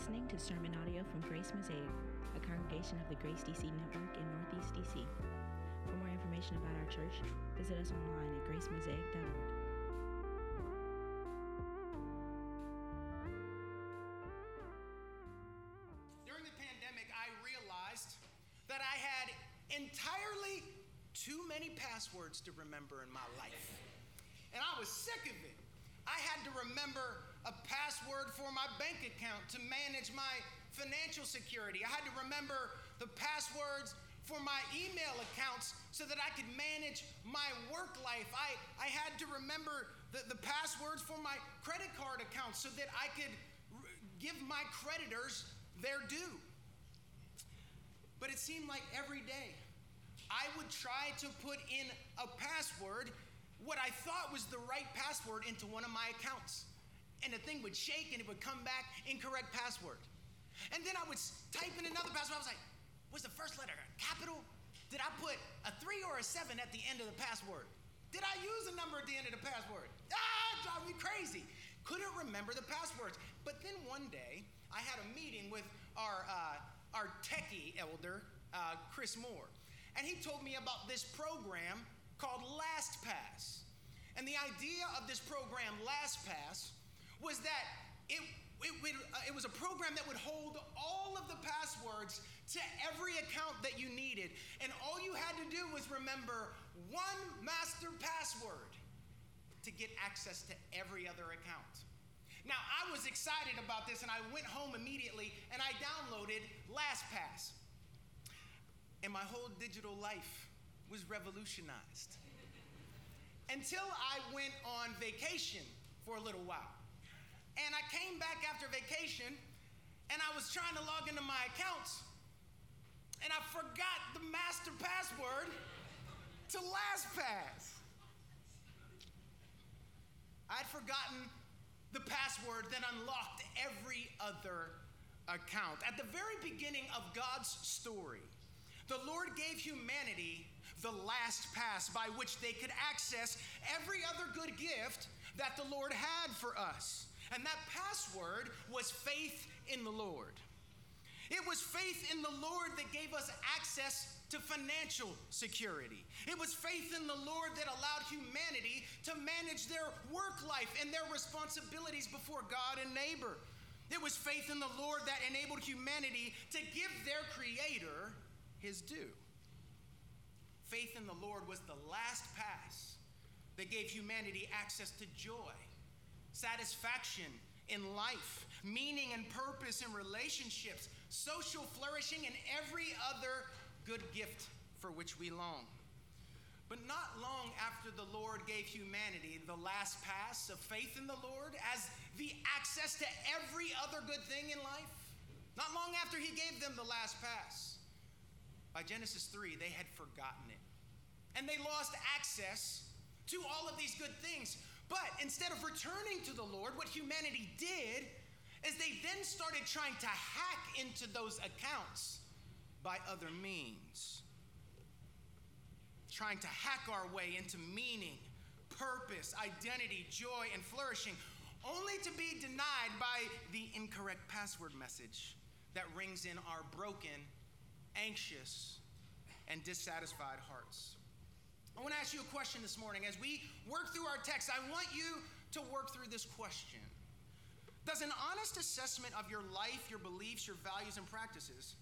listening to sermon audio from Grace Mosaic, a congregation of the Grace DC Network in Northeast DC. For more information about our church, visit us online at gracemosaic.org. for my email accounts so that I could manage my work life. I, I had to remember the, the passwords for my credit card accounts so that I could r- give my creditors their due. But it seemed like every day I would try to put in a password what I thought was the right password into one of my accounts. And the thing would shake and it would come back incorrect password. And then I would type in another password. I was like, was the first letter capital? Did I put a three or a seven at the end of the password? Did I use a number at the end of the password? Ah, drive me crazy. Couldn't remember the passwords. But then one day, I had a meeting with our, uh, our techie elder, uh, Chris Moore. And he told me about this program called LastPass. And the idea of this program, LastPass, was that it, it, uh, it was a program that would hold all of the passwords to every account that you needed. And all you had to do was remember one master password to get access to every other account. Now, I was excited about this and I went home immediately and I downloaded LastPass. And my whole digital life was revolutionized. Until I went on vacation for a little while. And I came back after vacation and I was trying to log into my accounts and I forgot the master password to LastPass. I'd forgotten the password that unlocked every other account. At the very beginning of God's story, the Lord gave humanity the last pass by which they could access every other good gift that the Lord had for us. And that password was faith in the Lord. It was faith in the Lord that gave us access to financial security. It was faith in the Lord that allowed humanity to manage their work life and their responsibilities before God and neighbor. It was faith in the Lord that enabled humanity to give their Creator his due. Faith in the Lord was the last pass that gave humanity access to joy, satisfaction in life, meaning and purpose in relationships, social flourishing, and every other good gift for which we long. But not long after the Lord gave humanity the last pass of faith in the Lord as the access to every other good thing in life, not long after He gave them the last pass, by Genesis 3, they had forgotten it. And they lost access to all of these good things. But instead of returning to the Lord, what humanity did is they then started trying to hack into those accounts by other means. Trying to hack our way into meaning, purpose, identity, joy, and flourishing, only to be denied by the incorrect password message that rings in our broken anxious, and dissatisfied hearts. I want to ask you a question this morning. As we work through our text, I want you to work through this question Does an honest assessment of your life, your beliefs, your values, and practices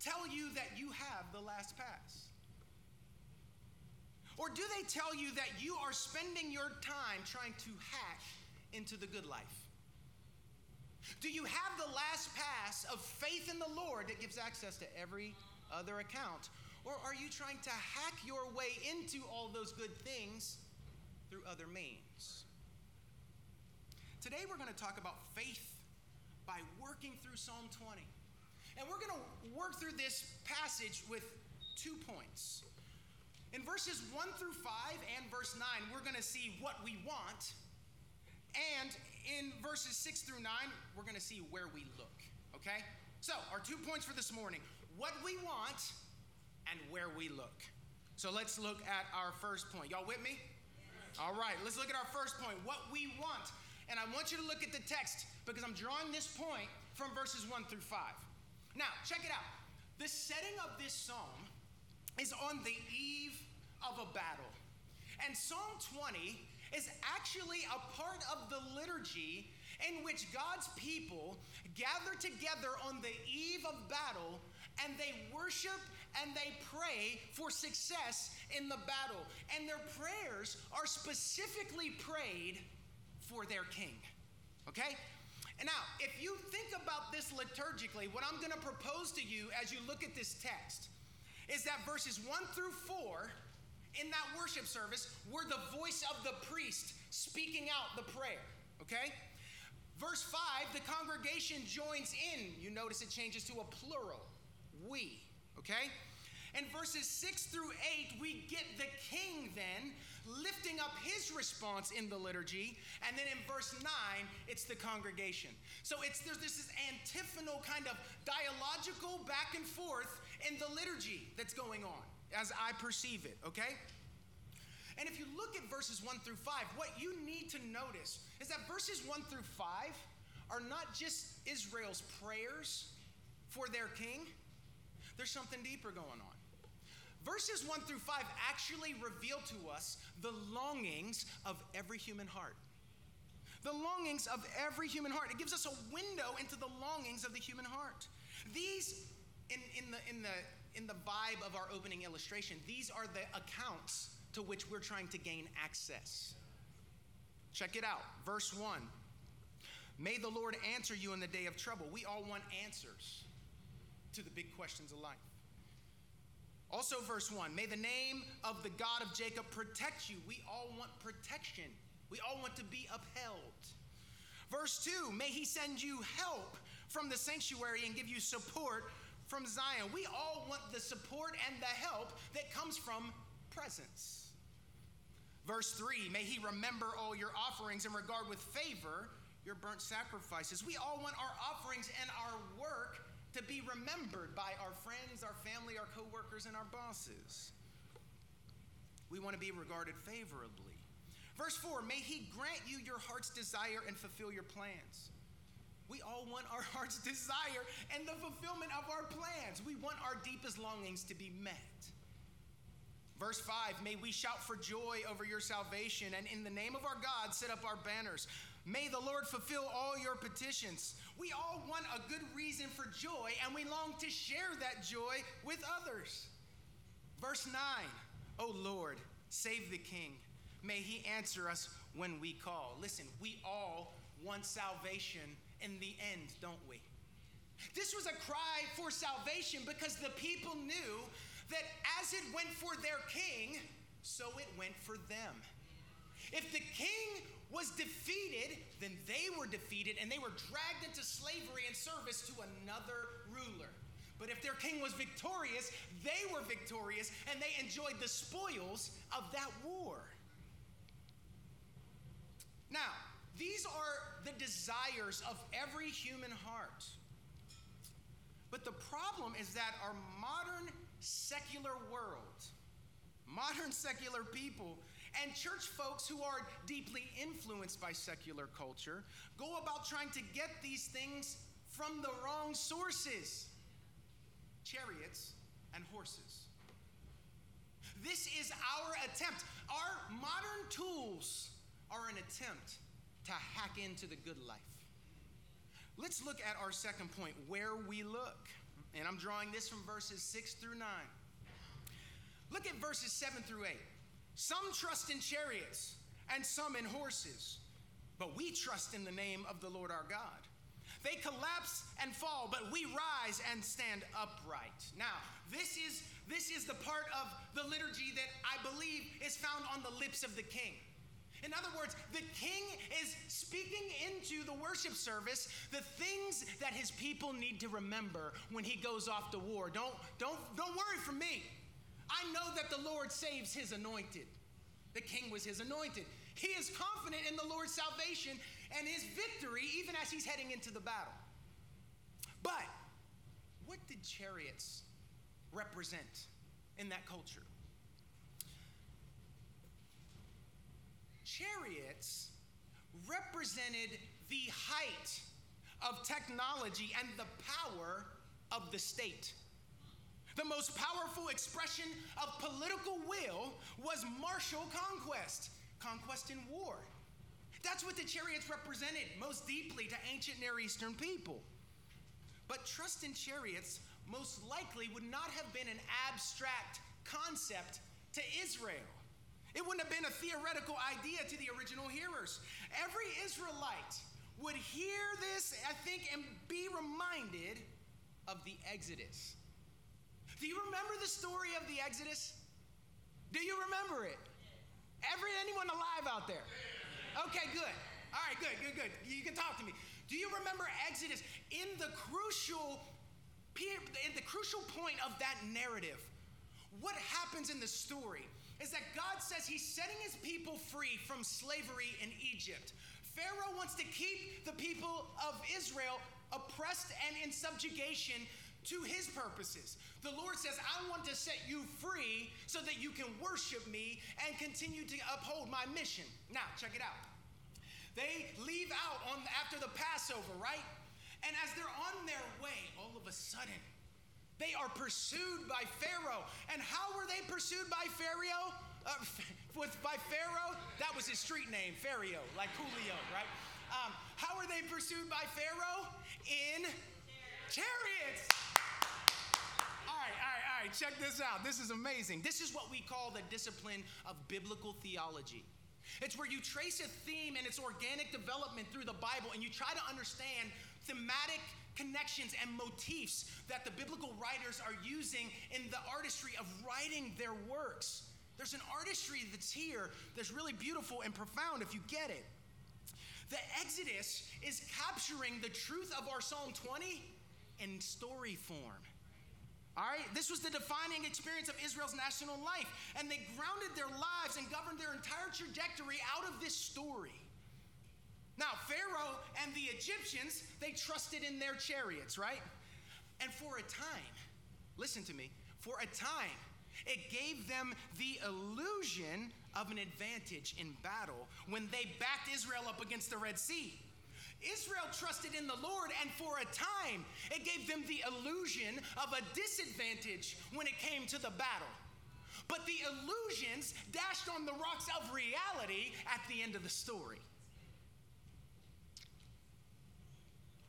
tell you that you have the last pass? Or do they tell you that you are spending your time trying to hack into the good life? Do you have the last pass of faith in the Lord that gives access to every other account? Or are you trying to hack your way into all those good things through other means? Today we're going to talk about faith by working through Psalm 20. And we're going to work through this passage with two points. In verses 1 through 5 and verse 9, we're going to see what we want and in verses 6 through 9, we're going to see where we look, okay? So, our two points for this morning what we want and where we look. So, let's look at our first point. Y'all with me? All right, let's look at our first point what we want. And I want you to look at the text because I'm drawing this point from verses 1 through 5. Now, check it out. The setting of this psalm is on the eve of a battle. And Psalm 20 is actually a part of the liturgy in which God's people gather together on the eve of battle and they worship and they pray for success in the battle. And their prayers are specifically prayed for their king. Okay? And now, if you think about this liturgically, what I'm going to propose to you as you look at this text is that verses 1 through 4 in that worship service were the voice of the priest speaking out the prayer, okay? Verse 5, the congregation joins in. You notice it changes to a plural, we, okay? In verses 6 through 8, we get the king then lifting up his response in the liturgy. And then in verse 9, it's the congregation. So it's there's this antiphonal kind of dialogical back and forth in the liturgy that's going on as I perceive it, okay? And if you look at verses 1 through 5, what you need to notice is that verses 1 through 5 are not just Israel's prayers for their king, there's something deeper going on. Verses 1 through 5 actually reveal to us the longings of every human heart. The longings of every human heart. It gives us a window into the longings of the human heart. These, in, in, the, in, the, in the vibe of our opening illustration, these are the accounts to which we're trying to gain access. Check it out. Verse 1 May the Lord answer you in the day of trouble. We all want answers to the big questions of life. Also, verse 1 May the name of the God of Jacob protect you. We all want protection, we all want to be upheld. Verse 2 May he send you help from the sanctuary and give you support from Zion. We all want the support and the help that comes from presence. Verse 3 May he remember all your offerings and regard with favor your burnt sacrifices. We all want our offerings and our work to be remembered by our friends, our family, our coworkers, and our bosses. We want to be regarded favorably. Verse 4 May he grant you your heart's desire and fulfill your plans. We all want our heart's desire and the fulfillment of our plans. We want our deepest longings to be met. Verse 5 May we shout for joy over your salvation, and in the name of our God, set up our banners. May the Lord fulfill all your petitions. We all want a good reason for joy, and we long to share that joy with others. Verse 9 O Lord, save the king. May he answer us when we call. Listen, we all want salvation in the end, don't we? This was a cry for salvation because the people knew that as it went for their king, so it went for them. If the king was defeated, then they were defeated and they were dragged into slavery and service to another ruler. But if their king was victorious, they were victorious and they enjoyed the spoils of that war. Now, these are the desires of every human heart. But the problem is that our modern secular world, modern secular people, and church folks who are deeply influenced by secular culture go about trying to get these things from the wrong sources chariots and horses. This is our attempt. Our modern tools are an attempt to hack into the good life. Let's look at our second point where we look. And I'm drawing this from verses 6 through 9. Look at verses 7 through 8. Some trust in chariots and some in horses, but we trust in the name of the Lord our God. They collapse and fall, but we rise and stand upright. Now, this is this is the part of the liturgy that I believe is found on the lips of the king. In other words, the king is speaking into the worship service the things that his people need to remember when he goes off to war. Don't, don't, don't worry for me. I know that the Lord saves his anointed. The king was his anointed. He is confident in the Lord's salvation and his victory even as he's heading into the battle. But what did chariots represent in that culture? Chariots represented the height of technology and the power of the state. The most powerful expression of political will was martial conquest, conquest in war. That's what the chariots represented most deeply to ancient Near Eastern people. But trust in chariots most likely would not have been an abstract concept to Israel. It wouldn't have been a theoretical idea to the original hearers. Every Israelite would hear this, I think, and be reminded of the Exodus. Do you remember the story of the Exodus? Do you remember it? Every anyone alive out there? Okay, good. All right, good, good, good. You can talk to me. Do you remember Exodus in the crucial in the crucial point of that narrative? What happens in the story is that God says he's setting his people free from slavery in Egypt. Pharaoh wants to keep the people of Israel oppressed and in subjugation to his purposes. The Lord says, I want to set you free so that you can worship me and continue to uphold my mission. Now, check it out. They leave out on after the Passover, right? And as they're on their way, all of a sudden, they are pursued by Pharaoh. And how were they pursued by Pharaoh? Uh, with by Pharaoh, that was his street name, Pharaoh, like Julio, right? Um, how are they pursued by Pharaoh? In chariots. All right, all right, all right. Check this out. This is amazing. This is what we call the discipline of biblical theology. It's where you trace a theme and its organic development through the Bible and you try to understand thematic connections and motifs that the biblical writers are using in the artistry of writing their works. There's an artistry that's here that's really beautiful and profound if you get it. The Exodus is capturing the truth of our Psalm 20 in story form. All right, this was the defining experience of Israel's national life, and they grounded their lives and governed their entire trajectory out of this story. Now, Pharaoh and the Egyptians, they trusted in their chariots, right? And for a time, listen to me, for a time, it gave them the illusion of an advantage in battle when they backed Israel up against the Red Sea. Israel trusted in the Lord, and for a time, it gave them the illusion of a disadvantage when it came to the battle. But the illusions dashed on the rocks of reality at the end of the story.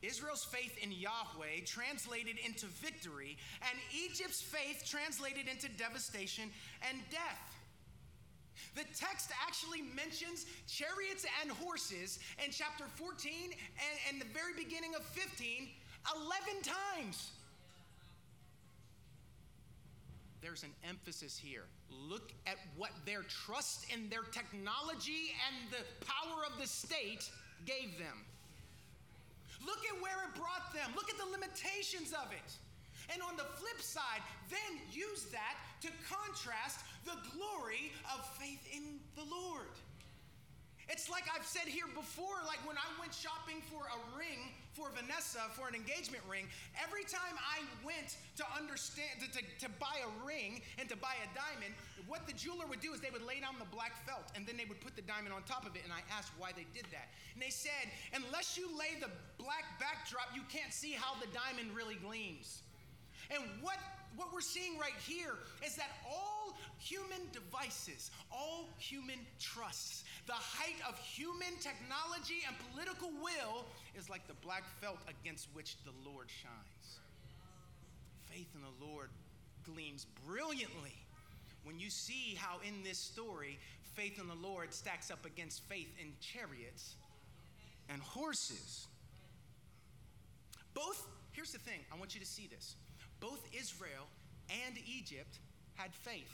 Israel's faith in Yahweh translated into victory, and Egypt's faith translated into devastation and death. The text actually mentions chariots and horses in chapter 14 and, and the very beginning of 15 11 times. There's an emphasis here. Look at what their trust in their technology and the power of the state gave them. Look at where it brought them. Look at the limitations of it. And on the flip side, then use that to contrast the glory of faith in the Lord. It's like I've said here before, like when I went shopping for a ring for Vanessa for an engagement ring, every time I went to understand, to, to, to, buy a ring and to buy a diamond, what the jeweler would do is they would lay down the black felt and then they would put the diamond on top of it. And I asked why they did that. And they said, unless you lay the black backdrop, you can't see how the diamond really gleams. And what, what we're seeing right here is that all human devices, all human trusts, the height of human technology and political will is like the black felt against which the Lord shines. Faith in the Lord gleams brilliantly when you see how in this story faith in the Lord stacks up against faith in chariots and horses. Both, here's the thing, I want you to see this both Israel and Egypt had faith.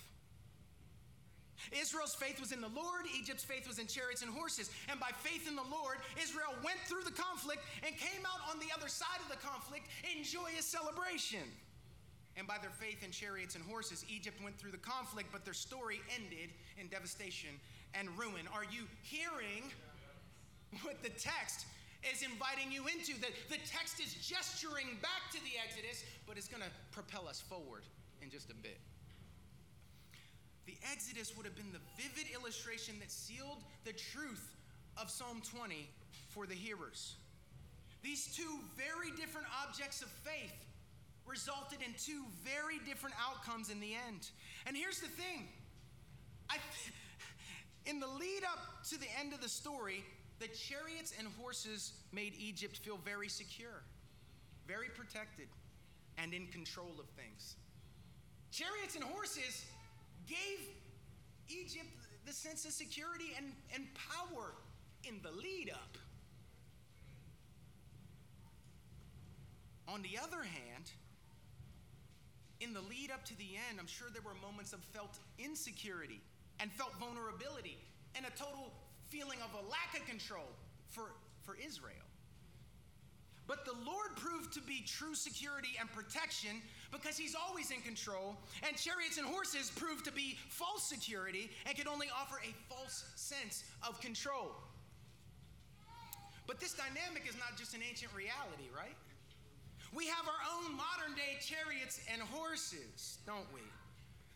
Israel's faith was in the Lord, Egypt's faith was in chariots and horses. And by faith in the Lord, Israel went through the conflict and came out on the other side of the conflict in joyous celebration. And by their faith in chariots and horses, Egypt went through the conflict, but their story ended in devastation and ruin. Are you hearing what the text is inviting you into. The, the text is gesturing back to the Exodus, but it's going to propel us forward in just a bit. The Exodus would have been the vivid illustration that sealed the truth of Psalm 20 for the hearers. These two very different objects of faith resulted in two very different outcomes in the end. And here's the thing I, in the lead up to the end of the story, the chariots and horses made Egypt feel very secure, very protected, and in control of things. Chariots and horses gave Egypt the sense of security and, and power in the lead up. On the other hand, in the lead up to the end, I'm sure there were moments of felt insecurity and felt vulnerability and a total feeling of a lack of control for, for Israel. But the Lord proved to be true security and protection because He's always in control, and chariots and horses proved to be false security and could only offer a false sense of control. But this dynamic is not just an ancient reality, right? We have our own modern day chariots and horses, don't we?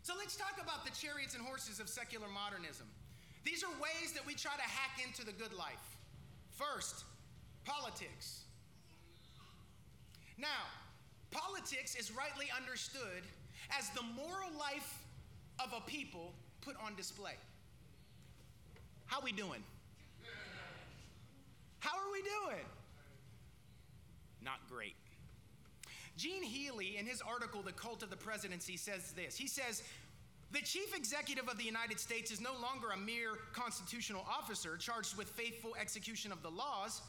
So let's talk about the chariots and horses of secular modernism. These are ways that we try to hack into the good life. First, politics. Now, politics is rightly understood as the moral life of a people put on display. How we doing? How are we doing? Not great. Gene Healy, in his article, The Cult of the Presidency, says this. He says, the chief executive of the United States is no longer a mere constitutional officer charged with faithful execution of the laws.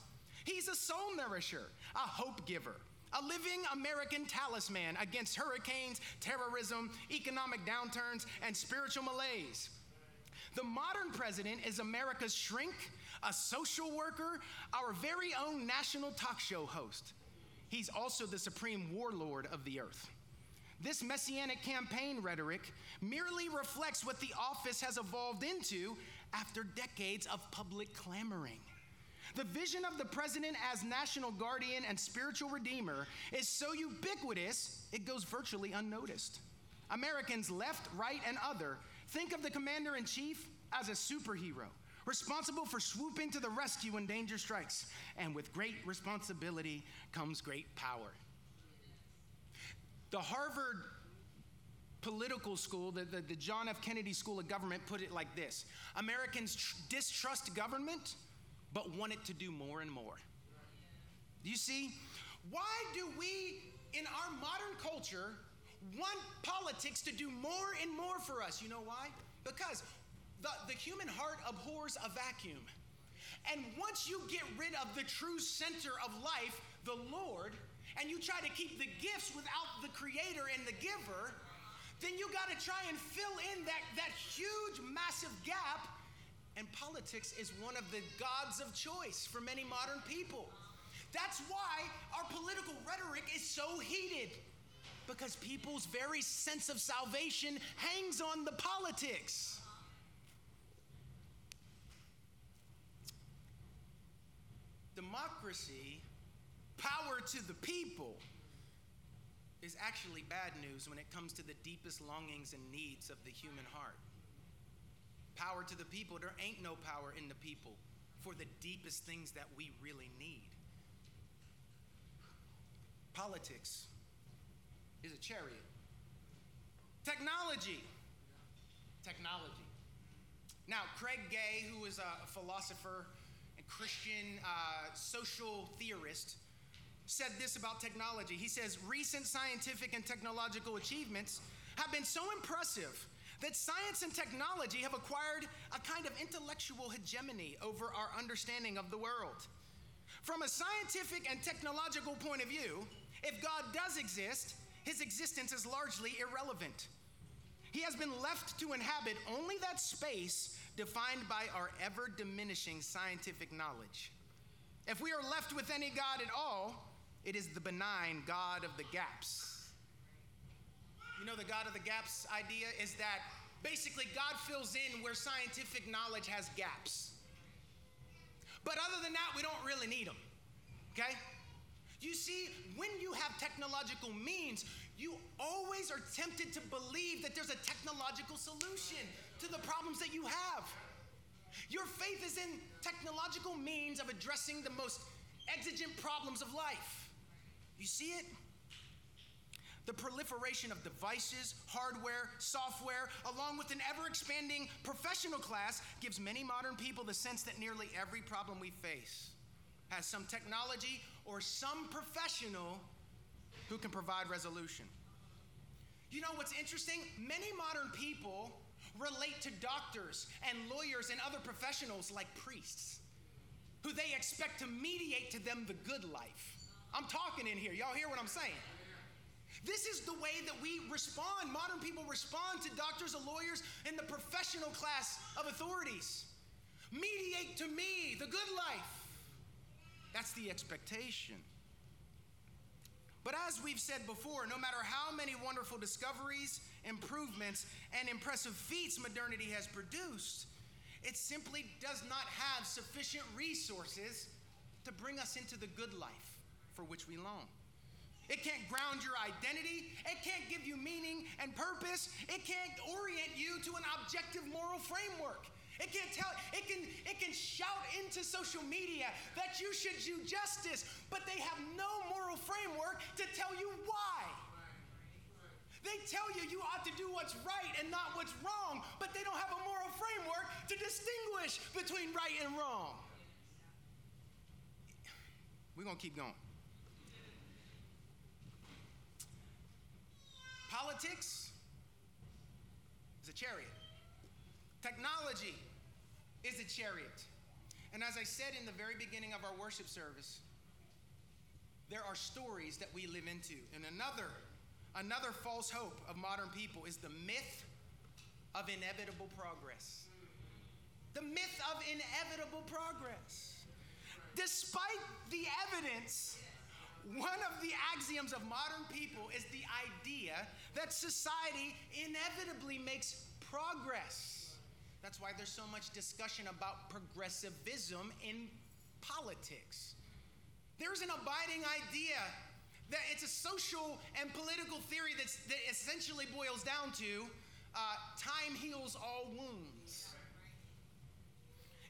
He's a soul nourisher, a hope giver, a living American talisman against hurricanes, terrorism, economic downturns, and spiritual malaise. The modern president is America's shrink, a social worker, our very own national talk show host. He's also the supreme warlord of the earth. This messianic campaign rhetoric merely reflects what the office has evolved into after decades of public clamoring. The vision of the president as national guardian and spiritual redeemer is so ubiquitous, it goes virtually unnoticed. Americans, left, right, and other, think of the commander in chief as a superhero responsible for swooping to the rescue when danger strikes. And with great responsibility comes great power. The Harvard Political School, the, the, the John F. Kennedy School of Government, put it like this Americans tr- distrust government, but want it to do more and more. Do you see? Why do we, in our modern culture, want politics to do more and more for us? You know why? Because the, the human heart abhors a vacuum. And once you get rid of the true center of life, the Lord, and you try to keep the gifts without the creator and the giver, then you got to try and fill in that, that huge, massive gap. And politics is one of the gods of choice for many modern people. That's why our political rhetoric is so heated. Because people's very sense of salvation hangs on the politics. democracy, power to the people, is actually bad news when it comes to the deepest longings and needs of the human heart. Power to the people, there ain't no power in the people for the deepest things that we really need. Politics is a chariot. Technology. Technology. Now, Craig Gay, who is a philosopher, and Christian uh, social theorist, said this about technology. He says, Recent scientific and technological achievements have been so impressive that science and technology have acquired a kind of intellectual hegemony over our understanding of the world. From a scientific and technological point of view, if God does exist, his existence is largely irrelevant. He has been left to inhabit only that space defined by our ever diminishing scientific knowledge. If we are left with any God at all, it is the benign God of the gaps. You know, the God of the gaps idea is that basically God fills in where scientific knowledge has gaps. But other than that, we don't really need them. Okay? You see, when you have technological means, you always are tempted to believe that there's a technological solution to the problems that you have. Your faith is in technological means of addressing the most exigent problems of life. You see it? The proliferation of devices, hardware, software, along with an ever expanding professional class, gives many modern people the sense that nearly every problem we face has some technology or some professional who can provide resolution. You know what's interesting? Many modern people relate to doctors and lawyers and other professionals like priests, who they expect to mediate to them the good life. I'm talking in here. Y'all hear what I'm saying? This is the way that we respond. Modern people respond to doctors and lawyers and the professional class of authorities. Mediate to me the good life. That's the expectation. But as we've said before, no matter how many wonderful discoveries, improvements, and impressive feats modernity has produced, it simply does not have sufficient resources to bring us into the good life for which we long. It can't ground your identity. It can't give you meaning and purpose. It can't orient you to an objective moral framework. It can't tell, it can, it can shout into social media that you should do justice, but they have no moral framework to tell you why. They tell you you ought to do what's right and not what's wrong, but they don't have a moral framework to distinguish between right and wrong. We're going to keep going. Politics is a chariot. Technology is a chariot. And as I said in the very beginning of our worship service, there are stories that we live into. And another, another false hope of modern people is the myth of inevitable progress. The myth of inevitable progress. Despite the evidence one of the axioms of modern people is the idea that society inevitably makes progress. That's why there's so much discussion about progressivism in politics. There's an abiding idea that it's a social and political theory that essentially boils down to uh, time heals all wounds.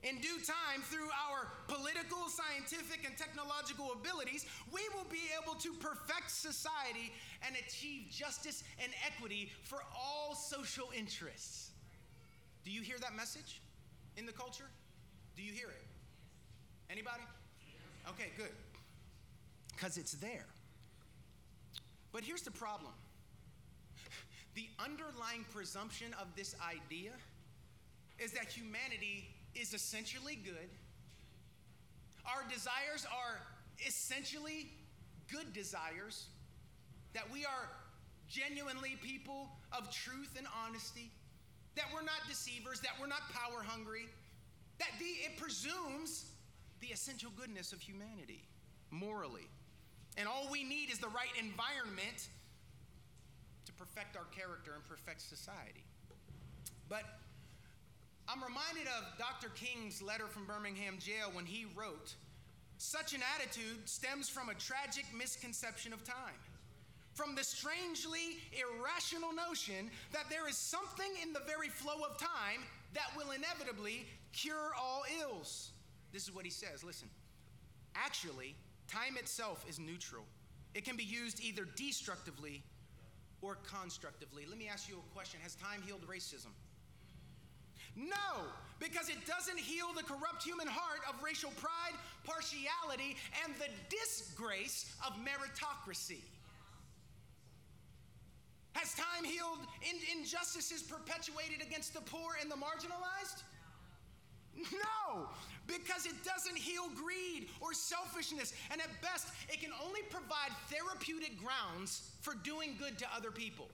In due time, through our political, scientific, and technological abilities, we will be able to perfect society and achieve justice and equity for all social interests. Do you hear that message in the culture? Do you hear it? Anybody? Okay, good. Because it's there. But here's the problem the underlying presumption of this idea is that humanity is essentially good. Our desires are essentially good desires, that we are genuinely people of truth and honesty, that we're not deceivers, that we're not power hungry, that the, it presumes the essential goodness of humanity morally. And all we need is the right environment to perfect our character and perfect society. But I'm reminded of Dr. King's letter from Birmingham jail when he wrote, Such an attitude stems from a tragic misconception of time, from the strangely irrational notion that there is something in the very flow of time that will inevitably cure all ills. This is what he says listen. Actually, time itself is neutral, it can be used either destructively or constructively. Let me ask you a question Has time healed racism? No, because it doesn't heal the corrupt human heart of racial pride, partiality, and the disgrace of meritocracy. Has time healed in- injustices perpetuated against the poor and the marginalized? No, because it doesn't heal greed or selfishness, and at best, it can only provide therapeutic grounds for doing good to other people.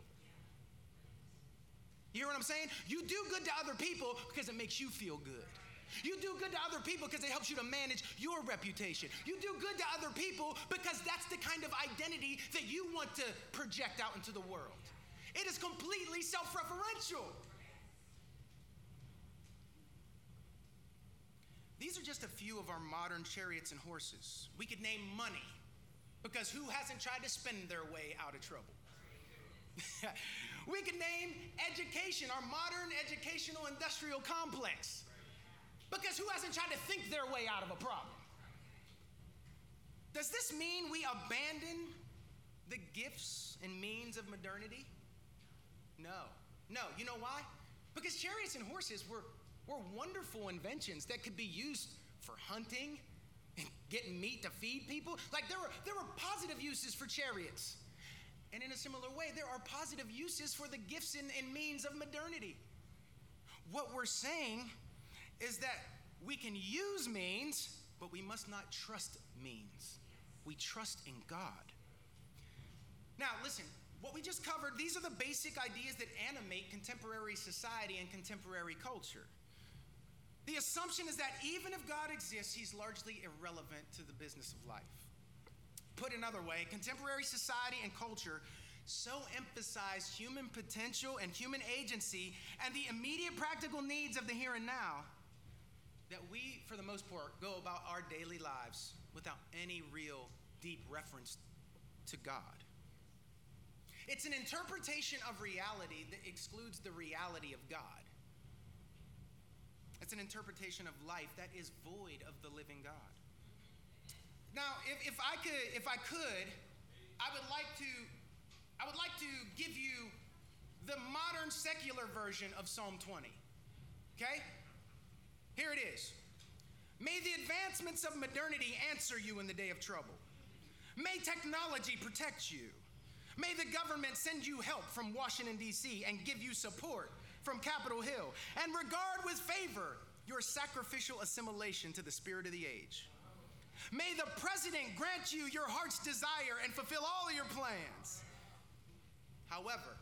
You hear what I'm saying? You do good to other people because it makes you feel good. You do good to other people because it helps you to manage your reputation. You do good to other people because that's the kind of identity that you want to project out into the world. It is completely self referential. These are just a few of our modern chariots and horses. We could name money because who hasn't tried to spend their way out of trouble? We can name education, our modern educational industrial complex. Because who hasn't tried to think their way out of a problem? Does this mean we abandon the gifts and means of modernity? No. No. You know why? Because chariots and horses were, were wonderful inventions that could be used for hunting and getting meat to feed people. Like there were, there were positive uses for chariots. And in a similar way, there are positive uses for the gifts and, and means of modernity. What we're saying is that we can use means, but we must not trust means. We trust in God. Now, listen, what we just covered, these are the basic ideas that animate contemporary society and contemporary culture. The assumption is that even if God exists, he's largely irrelevant to the business of life. Put another way, contemporary society and culture so emphasize human potential and human agency and the immediate practical needs of the here and now that we, for the most part, go about our daily lives without any real deep reference to God. It's an interpretation of reality that excludes the reality of God. It's an interpretation of life that is void of the living God. Now, if, if I could, if I could, I would like to, I would like to give you the modern secular version of Psalm 20. Okay? Here it is. May the advancements of modernity answer you in the day of trouble. May technology protect you. May the government send you help from Washington, D.C., and give you support from Capitol Hill, and regard with favor your sacrificial assimilation to the spirit of the age. May the president grant you your heart's desire and fulfill all your plans. However,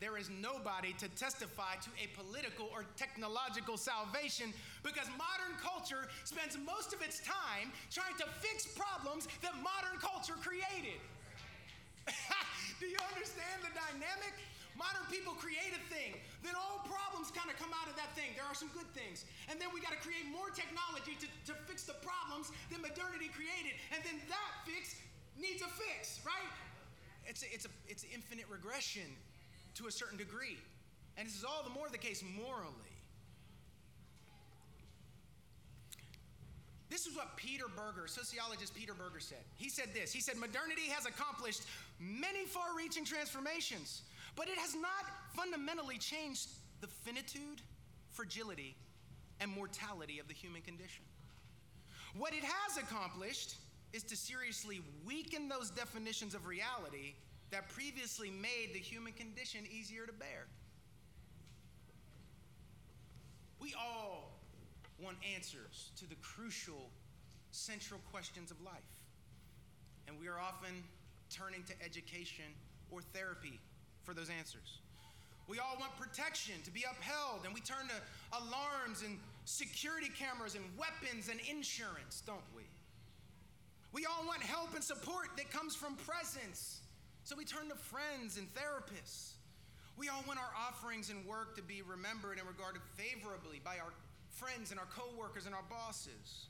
there is nobody to testify to a political or technological salvation because modern culture spends most of its time trying to fix problems that modern culture created. Do you understand the dynamic? Modern people create a thing, then all problems kind of come out of that thing. There are some good things. And then we got to create more technology to, to fix the problems that modernity created. And then that fix needs a fix, right? It's, a, it's, a, it's infinite regression to a certain degree. And this is all the more the case morally. This is what Peter Berger, sociologist Peter Berger, said. He said this He said, Modernity has accomplished many far reaching transformations but it has not fundamentally changed the finitude, fragility, and mortality of the human condition. What it has accomplished is to seriously weaken those definitions of reality that previously made the human condition easier to bear. We all want answers to the crucial, central questions of life. And we are often turning to education or therapy for those answers. We all want protection to be upheld, and we turn to alarms and security cameras and weapons and insurance, don't we? We all want help and support that comes from presence, so we turn to friends and therapists. We all want our offerings and work to be remembered and regarded favorably by our friends and our coworkers and our bosses.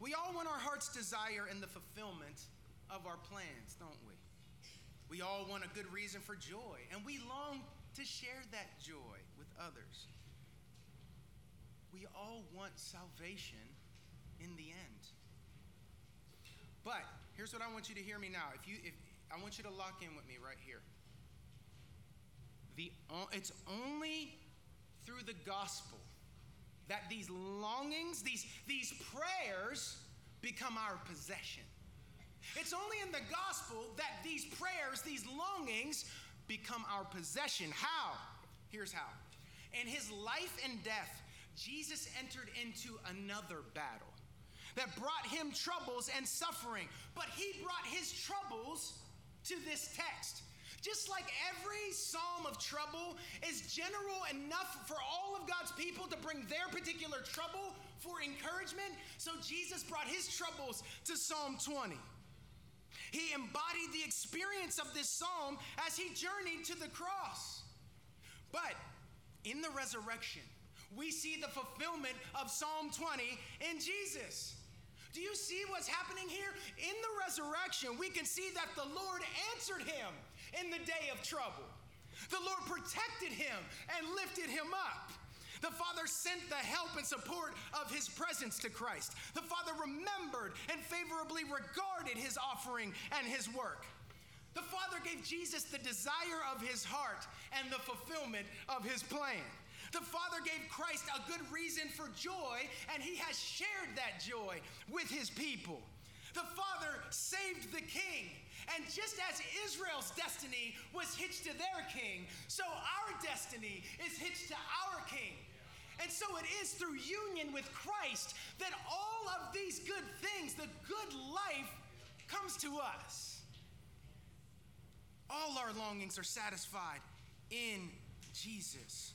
We all want our heart's desire and the fulfillment of our plans, don't we? We all want a good reason for joy, and we long to share that joy with others. We all want salvation in the end. But here's what I want you to hear me now. If you if I want you to lock in with me right here. The it's only through the gospel that these longings, these these prayers become our possession. It's only in the gospel that these prayers, these longings, become our possession. How? Here's how. In his life and death, Jesus entered into another battle that brought him troubles and suffering. But he brought his troubles to this text. Just like every psalm of trouble is general enough for all of God's people to bring their particular trouble for encouragement, so Jesus brought his troubles to Psalm 20. He embodied the experience of this psalm as he journeyed to the cross. But in the resurrection, we see the fulfillment of Psalm 20 in Jesus. Do you see what's happening here? In the resurrection, we can see that the Lord answered him in the day of trouble. The Lord protected him and lifted him up. The Father sent the help and support of his presence to Christ. The Father remembered and favorably regarded his offering and his work. The Father gave Jesus the desire of his heart and the fulfillment of his plan. The Father gave Christ a good reason for joy, and he has shared that joy with his people. The Father saved the king. And just as Israel's destiny was hitched to their king, so our destiny is hitched to our king. And so it is through union with Christ that all of these good things, the good life, comes to us. All our longings are satisfied in Jesus.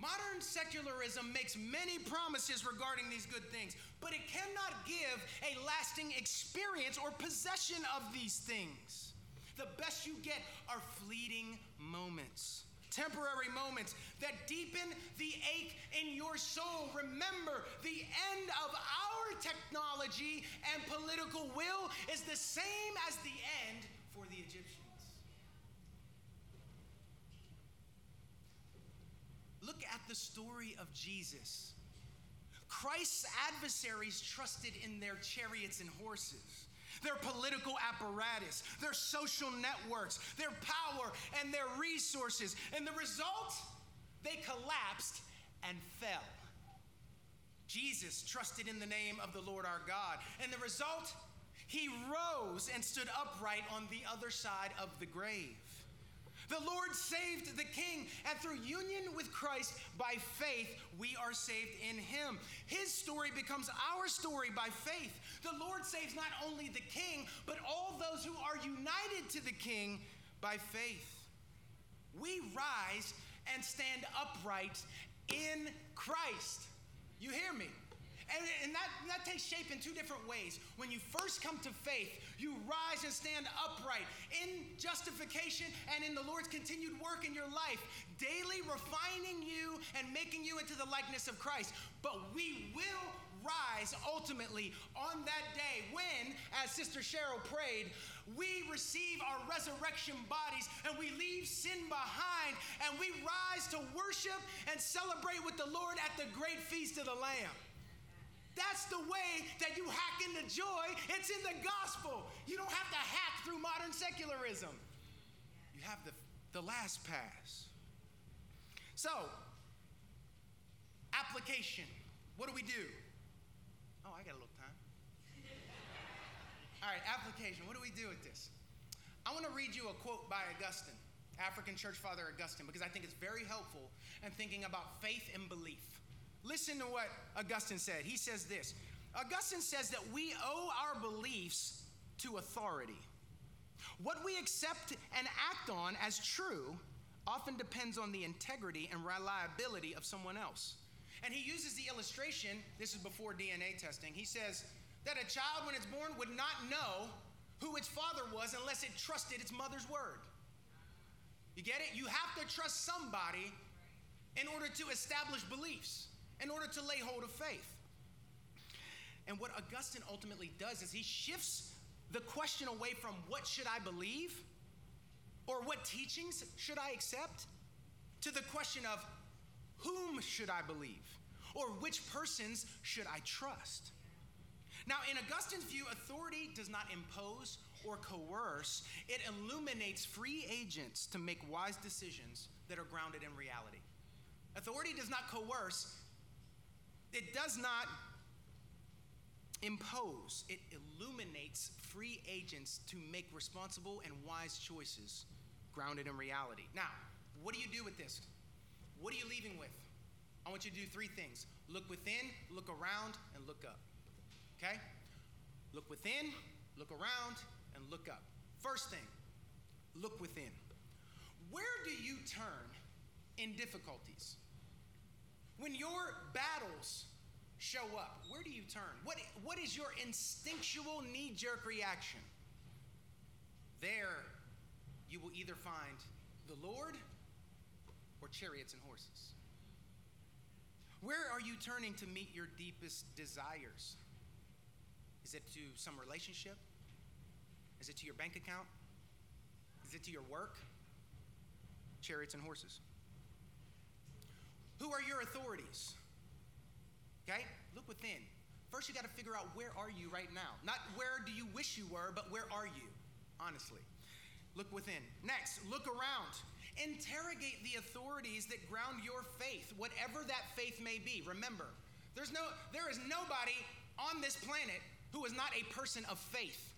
Modern secularism makes many promises regarding these good things, but it cannot give a lasting experience or possession of these things. The best you get are fleeting moments, temporary moments that deepen the ache in your soul. Remember, the end of our technology and political will is the same as the end for the Egyptians. Look at the story of Jesus. Christ's adversaries trusted in their chariots and horses, their political apparatus, their social networks, their power, and their resources. And the result? They collapsed and fell. Jesus trusted in the name of the Lord our God. And the result? He rose and stood upright on the other side of the grave. The Lord saved the king, and through union with Christ by faith, we are saved in him. His story becomes our story by faith. The Lord saves not only the king, but all those who are united to the king by faith. We rise and stand upright in Christ. You hear me? And, and that, that takes shape in two different ways. When you first come to faith, you rise and stand upright in justification and in the Lord's continued work in your life, daily refining you and making you into the likeness of Christ. But we will rise ultimately on that day when, as Sister Cheryl prayed, we receive our resurrection bodies and we leave sin behind and we rise to worship and celebrate with the Lord at the great feast of the Lamb. That's the way that you hack into joy. It's in the gospel. You don't have to hack through modern secularism. You have the, the LastPass. So, application. What do we do? Oh, I got a little time. All right, application. What do we do with this? I want to read you a quote by Augustine, African church father Augustine, because I think it's very helpful in thinking about faith and belief. Listen to what Augustine said. He says this Augustine says that we owe our beliefs to authority. What we accept and act on as true often depends on the integrity and reliability of someone else. And he uses the illustration, this is before DNA testing. He says that a child, when it's born, would not know who its father was unless it trusted its mother's word. You get it? You have to trust somebody in order to establish beliefs in order to lay hold of faith. And what Augustine ultimately does is he shifts the question away from what should I believe or what teachings should I accept to the question of whom should I believe or which persons should I trust. Now, in Augustine's view, authority does not impose or coerce, it illuminates free agents to make wise decisions that are grounded in reality. Authority does not coerce, it does not impose, it illuminates free agents to make responsible and wise choices grounded in reality. Now, what do you do with this? What are you leaving with? I want you to do three things look within, look around, and look up. Okay? Look within, look around, and look up. First thing, look within. Where do you turn in difficulties? When your battles show up, where do you turn? What, what is your instinctual knee jerk reaction? There, you will either find the Lord or chariots and horses. Where are you turning to meet your deepest desires? Is it to some relationship? Is it to your bank account? Is it to your work? Chariots and horses. Who are your authorities? Okay? Look within. First, you got to figure out where are you right now? Not where do you wish you were, but where are you? Honestly. Look within. Next, look around. Interrogate the authorities that ground your faith, whatever that faith may be. Remember, there's no there is nobody on this planet who is not a person of faith.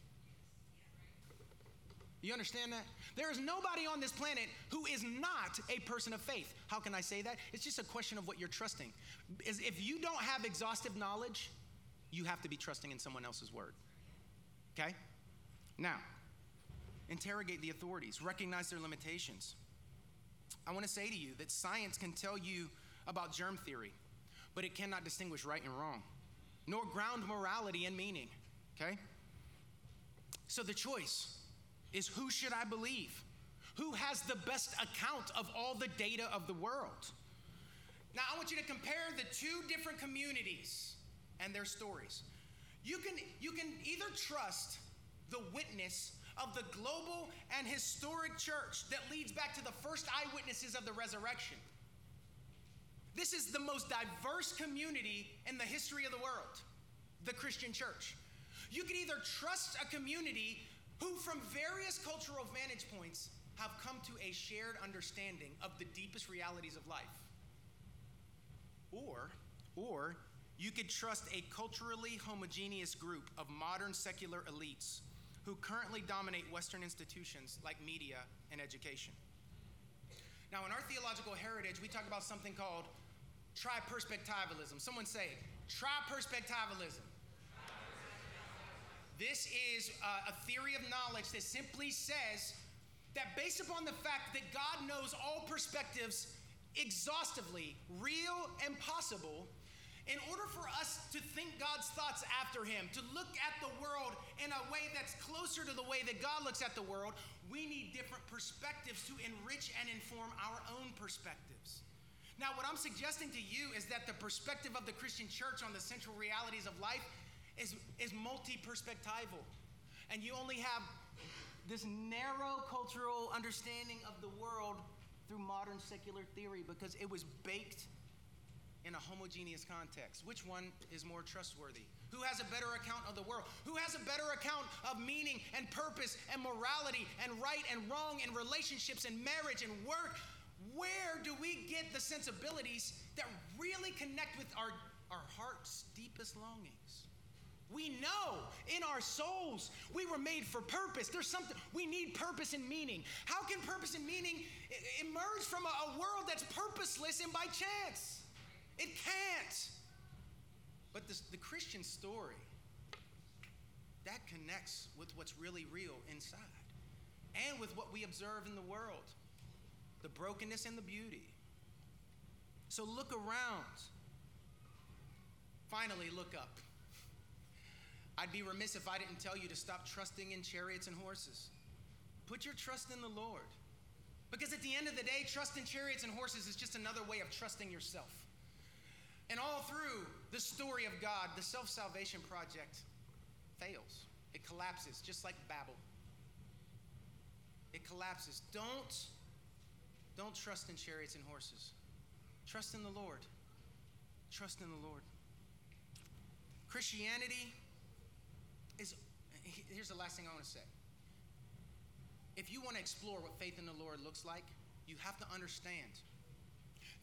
You understand that? There is nobody on this planet who is not a person of faith. How can I say that? It's just a question of what you're trusting. Is if you don't have exhaustive knowledge, you have to be trusting in someone else's word. Okay? Now, interrogate the authorities, recognize their limitations. I want to say to you that science can tell you about germ theory, but it cannot distinguish right and wrong, nor ground morality and meaning. Okay? So the choice is who should I believe? Who has the best account of all the data of the world? Now, I want you to compare the two different communities and their stories. You can, you can either trust the witness of the global and historic church that leads back to the first eyewitnesses of the resurrection. This is the most diverse community in the history of the world, the Christian church. You can either trust a community who, from various cultural vantage points, have come to a shared understanding of the deepest realities of life. Or, or you could trust a culturally homogeneous group of modern secular elites who currently dominate Western institutions like media and education. Now, in our theological heritage, we talk about something called triperspectivalism. Someone say, triperspectivalism. This is uh, a theory of knowledge that simply says that based upon the fact that God knows all perspectives exhaustively, real and possible, in order for us to think God's thoughts after Him, to look at the world in a way that's closer to the way that God looks at the world, we need different perspectives to enrich and inform our own perspectives. Now, what I'm suggesting to you is that the perspective of the Christian church on the central realities of life is, is multi perspectival. And you only have this narrow cultural understanding of the world through modern secular theory because it was baked in a homogeneous context. Which one is more trustworthy? Who has a better account of the world? Who has a better account of meaning and purpose and morality and right and wrong and relationships and marriage and work? Where do we get the sensibilities that really connect with our, our heart's deepest longings? We know in our souls we were made for purpose. There's something, we need purpose and meaning. How can purpose and meaning emerge from a, world that's purposeless and by chance? It can't. But this, the Christian story, that connects with what's really real inside and with what we observe in the world the brokenness and the beauty. So look around. Finally, look up. I'd be remiss if I didn't tell you to stop trusting in chariots and horses. Put your trust in the Lord. Because at the end of the day, trust in chariots and horses is just another way of trusting yourself. And all through the story of God, the self salvation project fails. It collapses, just like Babel. It collapses. Don't, don't trust in chariots and horses. Trust in the Lord. Trust in the Lord. Christianity is here's the last thing I want to say. If you want to explore what faith in the Lord looks like, you have to understand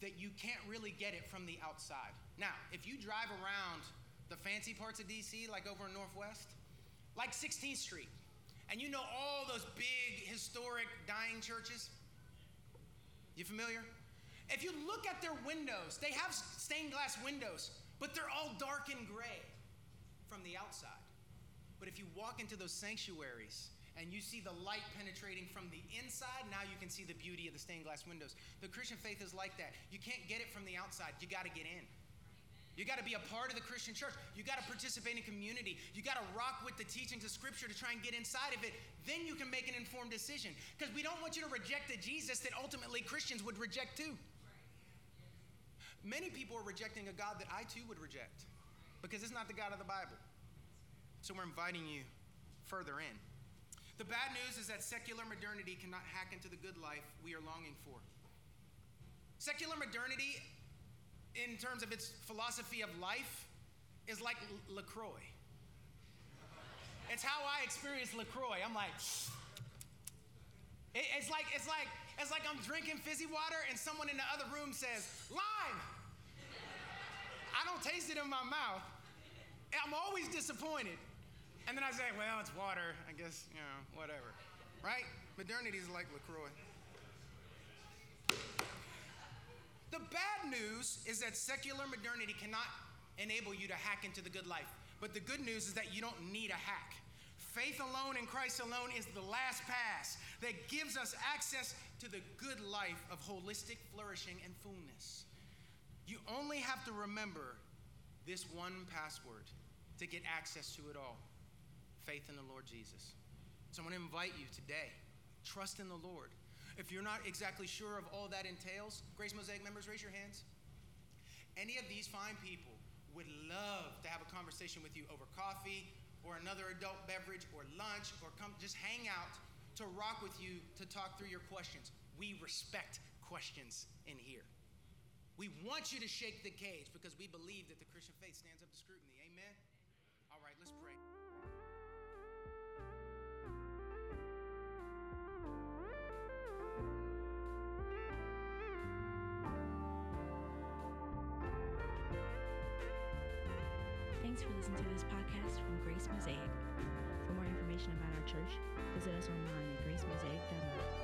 that you can't really get it from the outside. Now, if you drive around the fancy parts of DC, like over in Northwest, like 16th Street, and you know all those big historic dying churches, you familiar? If you look at their windows, they have stained glass windows, but they're all dark and gray from the outside. But if you walk into those sanctuaries and you see the light penetrating from the inside, now you can see the beauty of the stained glass windows. The Christian faith is like that. You can't get it from the outside, you got to get in. You got to be a part of the Christian church. You got to participate in community. You got to rock with the teachings of Scripture to try and get inside of it. Then you can make an informed decision. Because we don't want you to reject the Jesus that ultimately Christians would reject too. Many people are rejecting a God that I too would reject because it's not the God of the Bible. So we're inviting you further in. The bad news is that secular modernity cannot hack into the good life we are longing for. Secular modernity in terms of its philosophy of life, is like LaCroix. It's how I experience LaCroix. I'm like, it's like, it's like, it's like I'm drinking fizzy water and someone in the other room says, lime. I don't taste it in my mouth. I'm always disappointed. And then I say, well, it's water. I guess, you know, whatever. Right? Modernity is like LaCroix. The bad news is that secular modernity cannot enable you to hack into the good life. But the good news is that you don't need a hack. Faith alone in Christ alone is the LastPass that gives us access to the good life of holistic flourishing and fullness. You only have to remember this one password to get access to it all faith in the Lord Jesus. So I want to invite you today trust in the Lord. If you're not exactly sure of all that entails, Grace Mosaic members, raise your hands. Any of these fine people would love to have a conversation with you over coffee or another adult beverage or lunch or come just hang out to rock with you to talk through your questions. We respect questions in here. We want you to shake the cage because we believe that the Christian faith stands up to scrutiny. Grace Mosaic. For more information about our church, visit us online at gracemosaic.org.